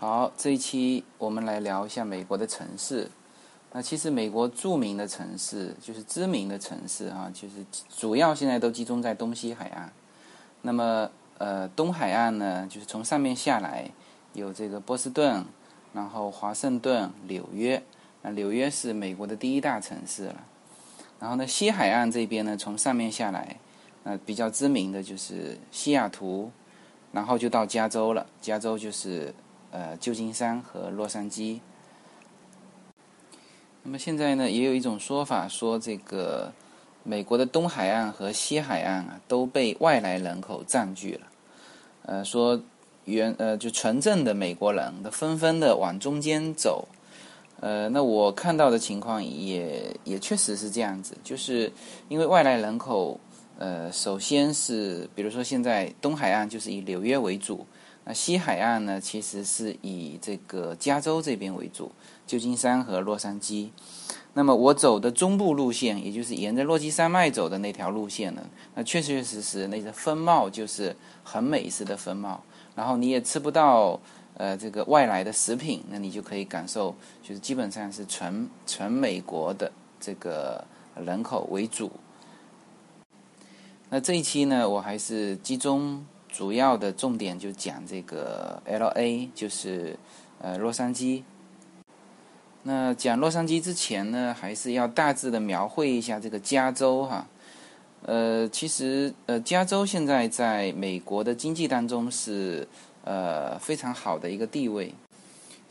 好，这一期我们来聊一下美国的城市。那其实美国著名的城市，就是知名的城市啊，就是主要现在都集中在东西海岸。那么，呃，东海岸呢，就是从上面下来有这个波士顿，然后华盛顿、纽约。那纽约是美国的第一大城市了。然后呢，西海岸这边呢，从上面下来，呃，比较知名的就是西雅图，然后就到加州了。加州就是呃旧金山和洛杉矶。那么现在呢，也有一种说法说，这个美国的东海岸和西海岸啊都被外来人口占据了。呃，说原呃就纯正的美国人都纷纷的往中间走。呃，那我看到的情况也也确实是这样子，就是因为外来人口，呃，首先是比如说现在东海岸就是以纽约为主，那西海岸呢其实是以这个加州这边为主。旧金山和洛杉矶，那么我走的中部路线，也就是沿着落基山脉走的那条路线呢，那确确实实那个风貌就是很美式的风貌，然后你也吃不到呃这个外来的食品，那你就可以感受，就是基本上是纯纯美国的这个人口为主。那这一期呢，我还是集中主要的重点就讲这个 L A，就是呃洛杉矶。那讲洛杉矶之前呢，还是要大致的描绘一下这个加州哈。呃，其实呃，加州现在在美国的经济当中是呃非常好的一个地位。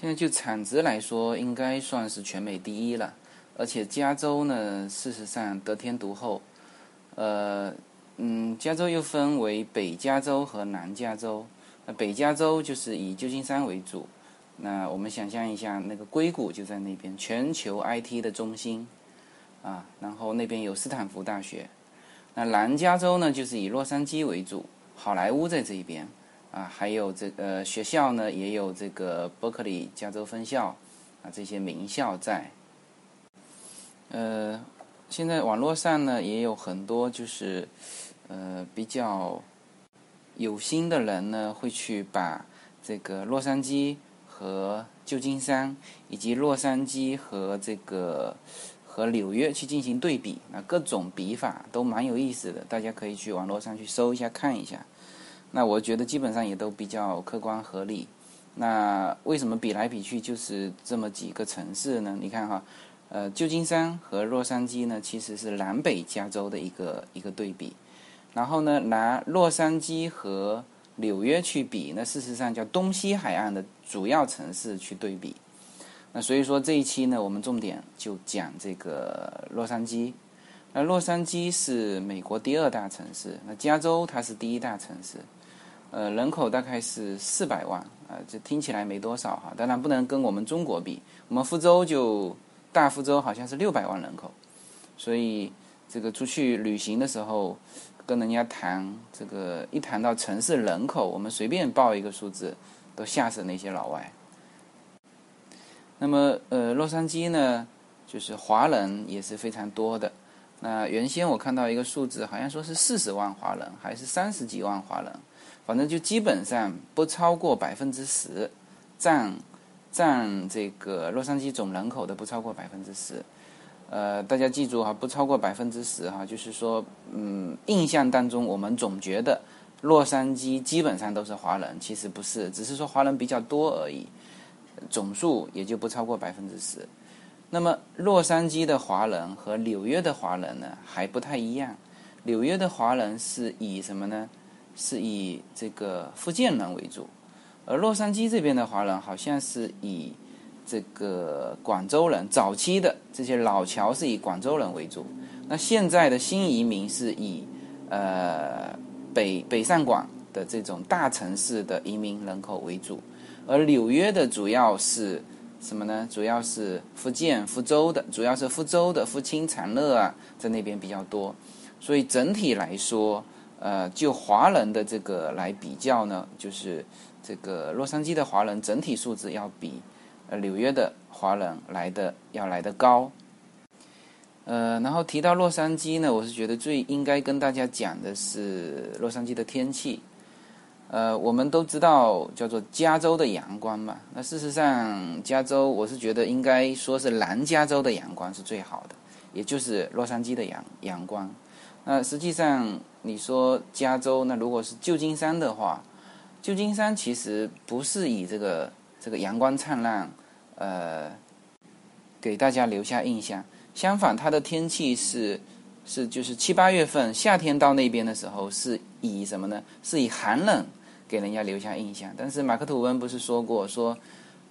现在就产值来说，应该算是全美第一了。而且加州呢，事实上得天独厚。呃，嗯，加州又分为北加州和南加州。那北加州就是以旧金山为主。那我们想象一下，那个硅谷就在那边，全球 IT 的中心，啊，然后那边有斯坦福大学。那南加州呢，就是以洛杉矶为主，好莱坞在这一边，啊，还有这个学校呢，也有这个伯克利加州分校，啊，这些名校在。呃，现在网络上呢，也有很多就是，呃，比较有心的人呢，会去把这个洛杉矶。和旧金山以及洛杉矶和这个和纽约去进行对比，那各种比法都蛮有意思的，大家可以去网络上去搜一下看一下。那我觉得基本上也都比较客观合理。那为什么比来比去就是这么几个城市呢？你看哈，呃，旧金山和洛杉矶呢其实是南北加州的一个一个对比，然后呢拿洛杉矶和纽约去比，那事实上叫东西海岸的主要城市去对比。那所以说这一期呢，我们重点就讲这个洛杉矶。那洛杉矶是美国第二大城市，那加州它是第一大城市。呃，人口大概是四百万啊，这听起来没多少哈。当然不能跟我们中国比，我们福州就大福州好像是六百万人口，所以这个出去旅行的时候。跟人家谈这个，一谈到城市人口，我们随便报一个数字，都吓死那些老外。那么，呃，洛杉矶呢，就是华人也是非常多的。那原先我看到一个数字，好像说是四十万华人，还是三十几万华人，反正就基本上不超过百分之十，占占这个洛杉矶总人口的不超过百分之十。呃，大家记住哈，不超过百分之十哈，就是说，嗯，印象当中我们总觉得洛杉矶基本上都是华人，其实不是，只是说华人比较多而已，总数也就不超过百分之十。那么洛杉矶的华人和纽约的华人呢还不太一样，纽约的华人是以什么呢？是以这个福建人为主，而洛杉矶这边的华人好像是以。这个广州人早期的这些老侨是以广州人为主，那现在的新移民是以呃北北上广的这种大城市的移民人口为主，而纽约的主要是什么呢？主要是福建福州的，主要是福州的福清长乐啊，在那边比较多，所以整体来说，呃，就华人的这个来比较呢，就是这个洛杉矶的华人整体素质要比。呃，纽约的华人来的要来的高，呃，然后提到洛杉矶呢，我是觉得最应该跟大家讲的是洛杉矶的天气。呃，我们都知道叫做加州的阳光嘛。那事实上，加州我是觉得应该说是南加州的阳光是最好的，也就是洛杉矶的阳阳光。那实际上你说加州，那如果是旧金山的话，旧金山其实不是以这个这个阳光灿烂，呃，给大家留下印象。相反，它的天气是是就是七八月份夏天到那边的时候，是以什么呢？是以寒冷。给人家留下印象，但是马克吐温不是说过说，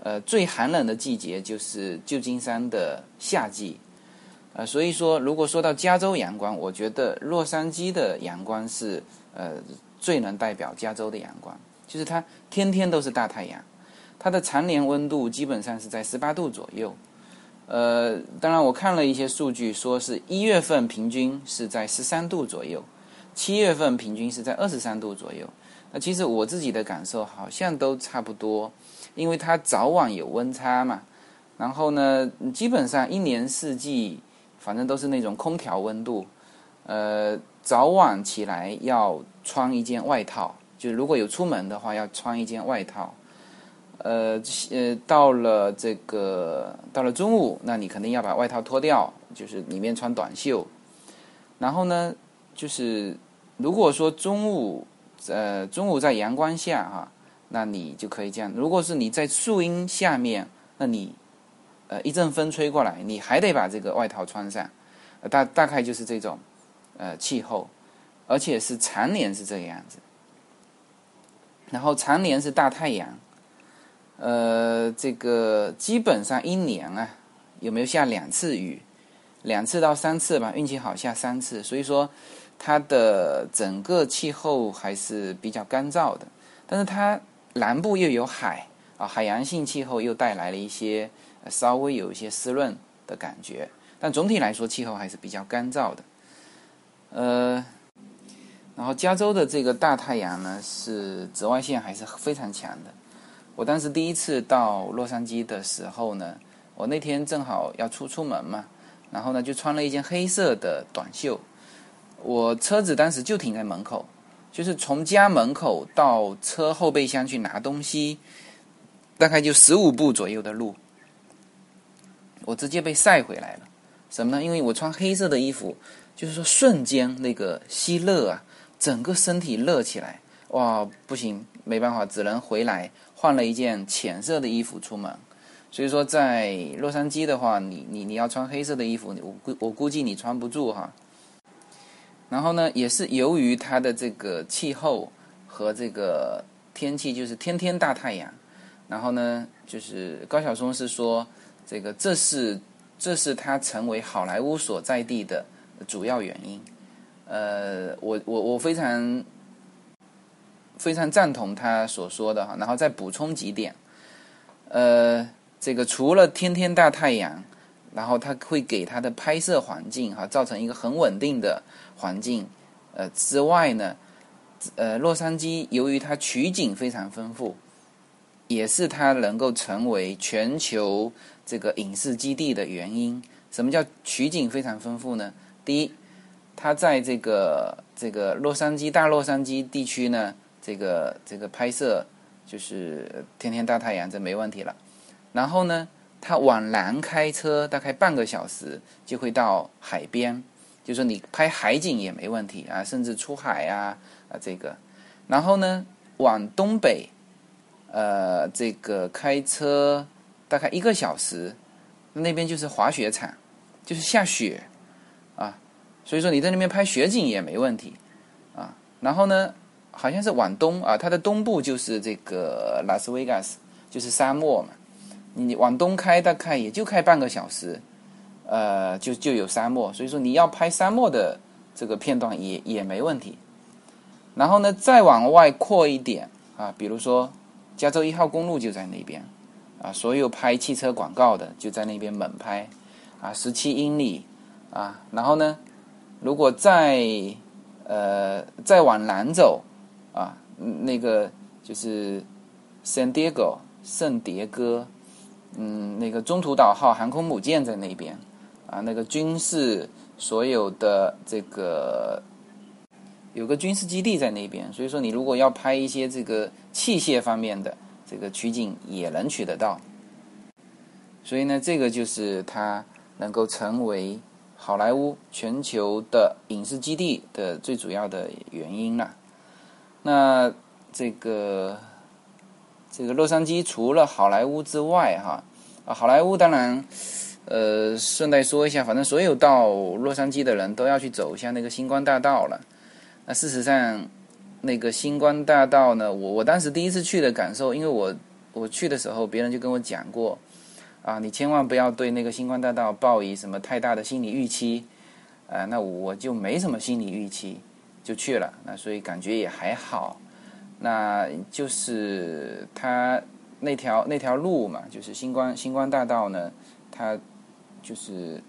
呃，最寒冷的季节就是旧金山的夏季，呃，所以说如果说到加州阳光，我觉得洛杉矶的阳光是呃最能代表加州的阳光，就是它天天都是大太阳，它的常年温度基本上是在十八度左右，呃，当然我看了一些数据，说是一月份平均是在十三度左右，七月份平均是在二十三度左右。那其实我自己的感受好像都差不多，因为它早晚有温差嘛。然后呢，基本上一年四季，反正都是那种空调温度。呃，早晚起来要穿一件外套，就如果有出门的话要穿一件外套。呃呃，到了这个到了中午，那你肯定要把外套脱掉，就是里面穿短袖。然后呢，就是如果说中午。呃，中午在阳光下哈，那你就可以这样。如果是你在树荫下面，那你呃一阵风吹过来，你还得把这个外套穿上。大大概就是这种呃气候，而且是常年是这个样子。然后常年是大太阳，呃，这个基本上一年啊，有没有下两次雨？两次到三次吧，运气好下三次。所以说。它的整个气候还是比较干燥的，但是它南部又有海啊，海洋性气候又带来了一些稍微有一些湿润的感觉，但总体来说气候还是比较干燥的。呃，然后加州的这个大太阳呢，是紫外线还是非常强的。我当时第一次到洛杉矶的时候呢，我那天正好要出出门嘛，然后呢就穿了一件黑色的短袖。我车子当时就停在门口，就是从家门口到车后备箱去拿东西，大概就十五步左右的路，我直接被晒回来了。什么呢？因为我穿黑色的衣服，就是说瞬间那个吸热啊，整个身体热起来，哇，不行，没办法，只能回来换了一件浅色的衣服出门。所以说，在洛杉矶的话，你你你要穿黑色的衣服，我估我估计你穿不住哈。然后呢，也是由于它的这个气候和这个天气，就是天天大太阳。然后呢，就是高晓松是说，这个这是这是他成为好莱坞所在地的主要原因。呃，我我我非常非常赞同他所说的哈。然后再补充几点，呃，这个除了天天大太阳。然后它会给它的拍摄环境哈造成一个很稳定的环境，呃之外呢，呃洛杉矶由于它取景非常丰富，也是它能够成为全球这个影视基地的原因。什么叫取景非常丰富呢？第一，它在这个这个洛杉矶大洛杉矶地区呢，这个这个拍摄就是天天大太阳，这没问题了。然后呢？它往南开车大概半个小时就会到海边，就说你拍海景也没问题啊，甚至出海啊啊这个。然后呢，往东北，呃，这个开车大概一个小时，那边就是滑雪场，就是下雪啊，所以说你在那边拍雪景也没问题啊。然后呢，好像是往东啊，它的东部就是这个拉斯维加斯，就是沙漠嘛。你往东开大概也就开半个小时，呃，就就有沙漠，所以说你要拍沙漠的这个片段也也没问题。然后呢，再往外扩一点啊，比如说加州一号公路就在那边啊，所有拍汽车广告的就在那边猛拍啊，十七英里啊。然后呢，如果再呃再往南走啊，那个就是 San Diego 圣迭戈。嗯，那个中途岛号航空母舰在那边，啊，那个军事所有的这个有个军事基地在那边，所以说你如果要拍一些这个器械方面的这个取景，也能取得到。所以呢，这个就是它能够成为好莱坞全球的影视基地的最主要的原因了。那这个这个洛杉矶除了好莱坞之外，哈啊，好莱坞当然，呃，顺带说一下，反正所有到洛杉矶的人都要去走一下那个星光大道了。那事实上，那个星光大道呢，我我当时第一次去的感受，因为我我去的时候，别人就跟我讲过。啊，你千万不要对那个星光大道抱以什么太大的心理预期，啊，那我就没什么心理预期，就去了，那所以感觉也还好，那就是它那条那条路嘛，就是星光星光大道呢，它就是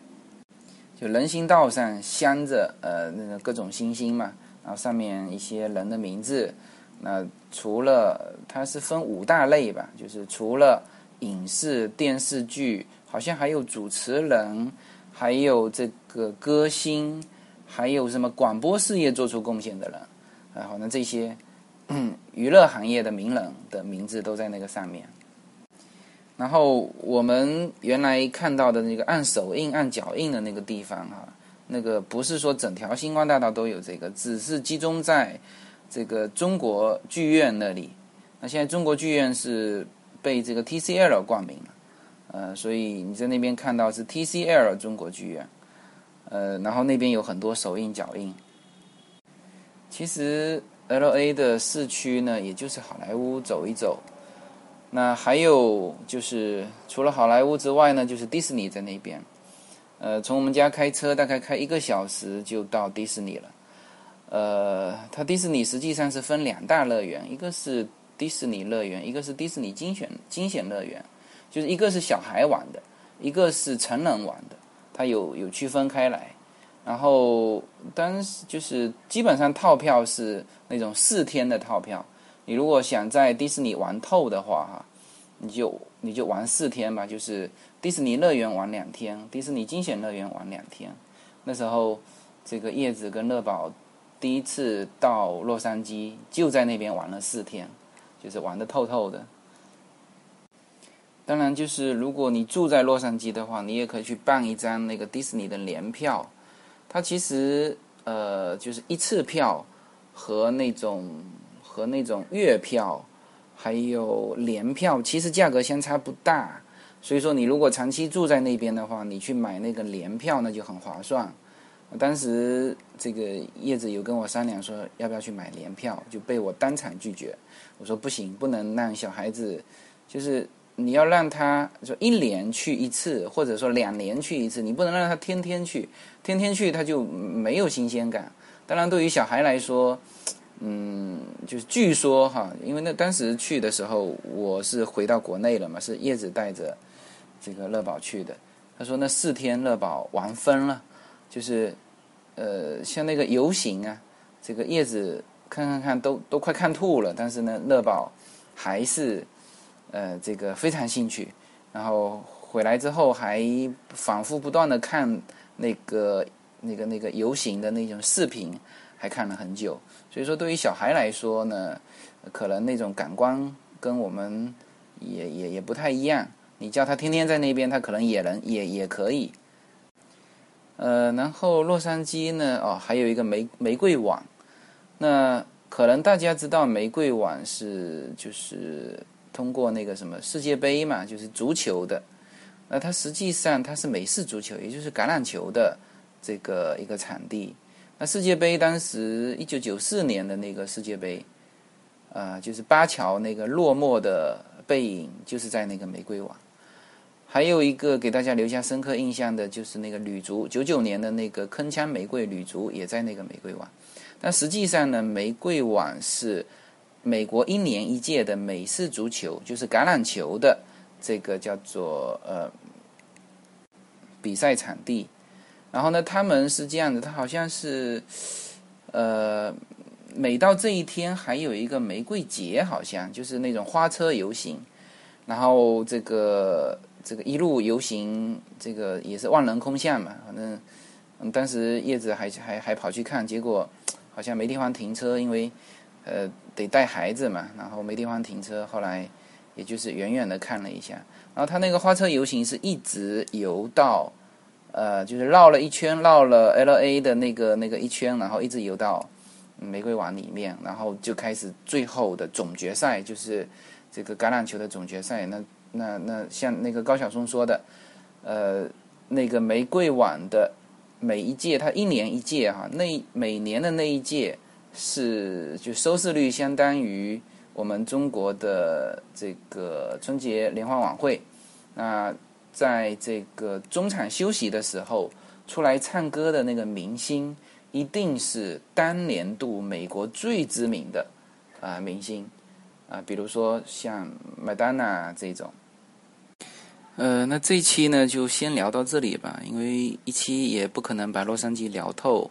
就人行道上镶着呃那个各种星星嘛，然后上面一些人的名字，那除了它是分五大类吧，就是除了。影视、电视剧，好像还有主持人，还有这个歌星，还有什么广播事业做出贡献的人，啊，好像这些娱乐行业的名人的名字都在那个上面。然后我们原来看到的那个按手印、按脚印的那个地方，哈，那个不是说整条星光大道都有这个，只是集中在这个中国剧院那里。那现在中国剧院是。被这个 TCL 冠名了，呃，所以你在那边看到是 TCL 中国剧院，呃，然后那边有很多手印脚印。其实 LA 的市区呢，也就是好莱坞走一走，那还有就是除了好莱坞之外呢，就是迪士尼在那边，呃，从我们家开车大概开一个小时就到迪士尼了，呃，它迪士尼实际上是分两大乐园，一个是。迪士尼乐园，一个是迪士尼精选惊险乐园，就是一个是小孩玩的，一个是成人玩的，它有有区分开来。然后当时就是基本上套票是那种四天的套票，你如果想在迪士尼玩透的话，哈，你就你就玩四天吧，就是迪士尼乐园玩两天，迪士尼惊险乐园玩两天。那时候这个叶子跟乐宝第一次到洛杉矶，就在那边玩了四天。就是玩的透透的。当然，就是如果你住在洛杉矶的话，你也可以去办一张那个迪士尼的联票。它其实呃，就是一次票和那种和那种月票，还有联票，其实价格相差不大。所以说，你如果长期住在那边的话，你去买那个联票那就很划算。当时这个叶子有跟我商量说要不要去买联票，就被我当场拒绝。我说不行，不能让小孩子，就是你要让他说一年去一次，或者说两年去一次，你不能让他天天去，天天去他就没有新鲜感。当然，对于小孩来说，嗯，就是据说哈，因为那当时去的时候我是回到国内了嘛，是叶子带着这个乐宝去的。他说那四天乐宝玩疯了，就是呃，像那个游行啊，这个叶子。看看看，都都快看吐了。但是呢，乐宝还是呃这个非常兴趣。然后回来之后还反复不断的看那个那个那个游行的那种视频，还看了很久。所以说，对于小孩来说呢，可能那种感官跟我们也也也不太一样。你叫他天天在那边，他可能也能也也可以。呃，然后洛杉矶呢，哦，还有一个玫玫瑰网。那可能大家知道玫瑰网是就是通过那个什么世界杯嘛，就是足球的。那它实际上它是美式足球，也就是橄榄球的这个一个场地。那世界杯当时一九九四年的那个世界杯，啊，就是巴乔那个落寞的背影，就是在那个玫瑰网。还有一个给大家留下深刻印象的就是那个女足，九九年的那个铿锵玫瑰女足也在那个玫瑰网。但实际上呢，玫瑰网是美国一年一届的美式足球，就是橄榄球的这个叫做呃比赛场地。然后呢，他们是这样的，他好像是呃每到这一天还有一个玫瑰节，好像就是那种花车游行。然后这个这个一路游行，这个也是万人空巷嘛。反正当时叶子还还还跑去看，结果。好像没地方停车，因为呃得带孩子嘛，然后没地方停车，后来也就是远远的看了一下，然后他那个花车游行是一直游到呃就是绕了一圈，绕了 L A 的那个那个一圈，然后一直游到玫瑰碗里面，然后就开始最后的总决赛，就是这个橄榄球的总决赛。那那那像那个高晓松说的，呃。那个玫瑰碗的每一届，他一年一届哈，那每年的那一届是就收视率相当于我们中国的这个春节联欢晚会。那在这个中场休息的时候出来唱歌的那个明星，一定是当年度美国最知名的啊明星啊，比如说像麦当娜这种。呃，那这一期呢就先聊到这里吧，因为一期也不可能把洛杉矶聊透。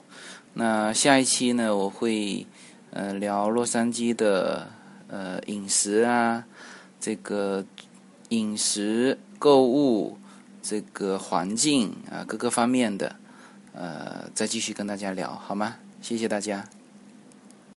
那下一期呢，我会呃聊洛杉矶的呃饮食啊，这个饮食、购物、这个环境啊各个方面的，呃，再继续跟大家聊好吗？谢谢大家。